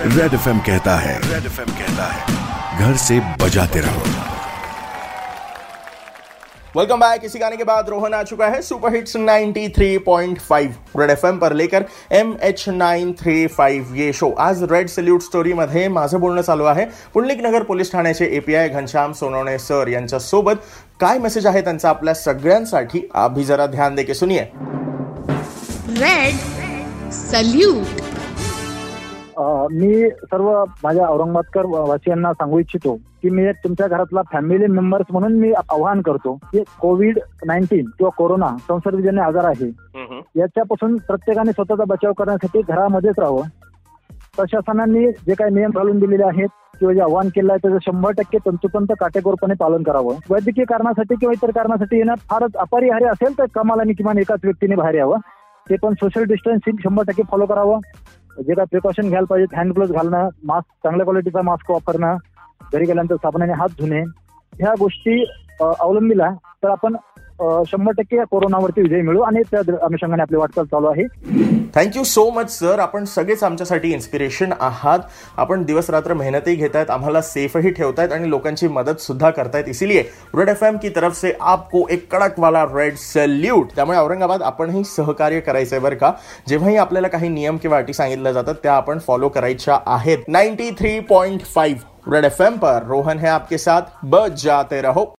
Red F कहता है red F कहता है। घर से बजाते रहो। वेलकम बैक इसी गाने के बाद रोहन आ चुका है सुपर हिट्स 93.5 रेड एफ़ पर लेकर M H nine three five ये शो आज रेड सल्यूट स्टोरीमध्ये माझं बोलणं चालू आहे। पुंडलिक नगर पोलीस ठाण्याचे एपीआय घनश्याम सोनवणे सर यांच्या सोबत काय मेसेज आहे त्यांचा आपल्या सगळ्यांसाठी? आप भी जरा ध्यान दे के सुनिए। रेड सल्यूट मी सर्व माझ्या औरंगाबादकर वासियांना सांगू इच्छितो की मी तुमच्या घरातला फॅमिली मेंबर्स म्हणून मी आवाहन करतो की कोविड नाईन्टीन किंवा कोरोना संसर्गजन्य आजार आहे याच्यापासून प्रत्येकाने स्वतःचा बचाव करण्यासाठी घरामध्येच राहावं. प्रशासनाने जे काही नियम घालून दिलेले आहेत किंवा जे आव्हान केलं आहे त्याचं शंभर टक्के तंतोतंत काटेकोरपणे पालन करावं. वैद्यकीय कारणासाठी किंवा इतर कारणासाठी येणं फारच अपरिहार्य असेल तर कमालाने किमान एकाच व्यक्तीने बाहेर यावं. ते पण सोशल डिस्टन्सिंग शंभर टक्के फॉलो करावं. जे काय प्रिकॉशन घ्यायला पाहिजे हँड ग्लोव्ह घालणं मास्क चांगल्या क्वालिटीचा मास्क वापरणं घरी गेल्यानंतर साबणाने हात धुणे ह्या गोष्टी अवलंबिला तर आपण शंभर टक्के कोरोनावरती विजय मिळू आणि त्या अनुषंगाने आपली वाटचाल चालू आहे. थँक्यू सो मच सर आपण सगळेच आमच्यासाठी इन्स्पिरेशन आहात. आपण दिवस रात्र मेहनतही घेतायत आम्हाला सेफही ठेवतायत आणि लोकांची मदत सुद्धा करतायत. इसीलिए रेड एफ की तरफ से आपको एक कडक वाला रेड सल्यूट त्यामुळे औरंगाबाद आपणही सहकार्य करायचंय बरं का. जेव्हाही आपल्याला काही नियम किंवा अटी सांगितल्या जातात त्या आपण फॉलो करायच्या आहेत. Ninety three point five Red F पर रोहन है आपके साथ. बजाते रहो.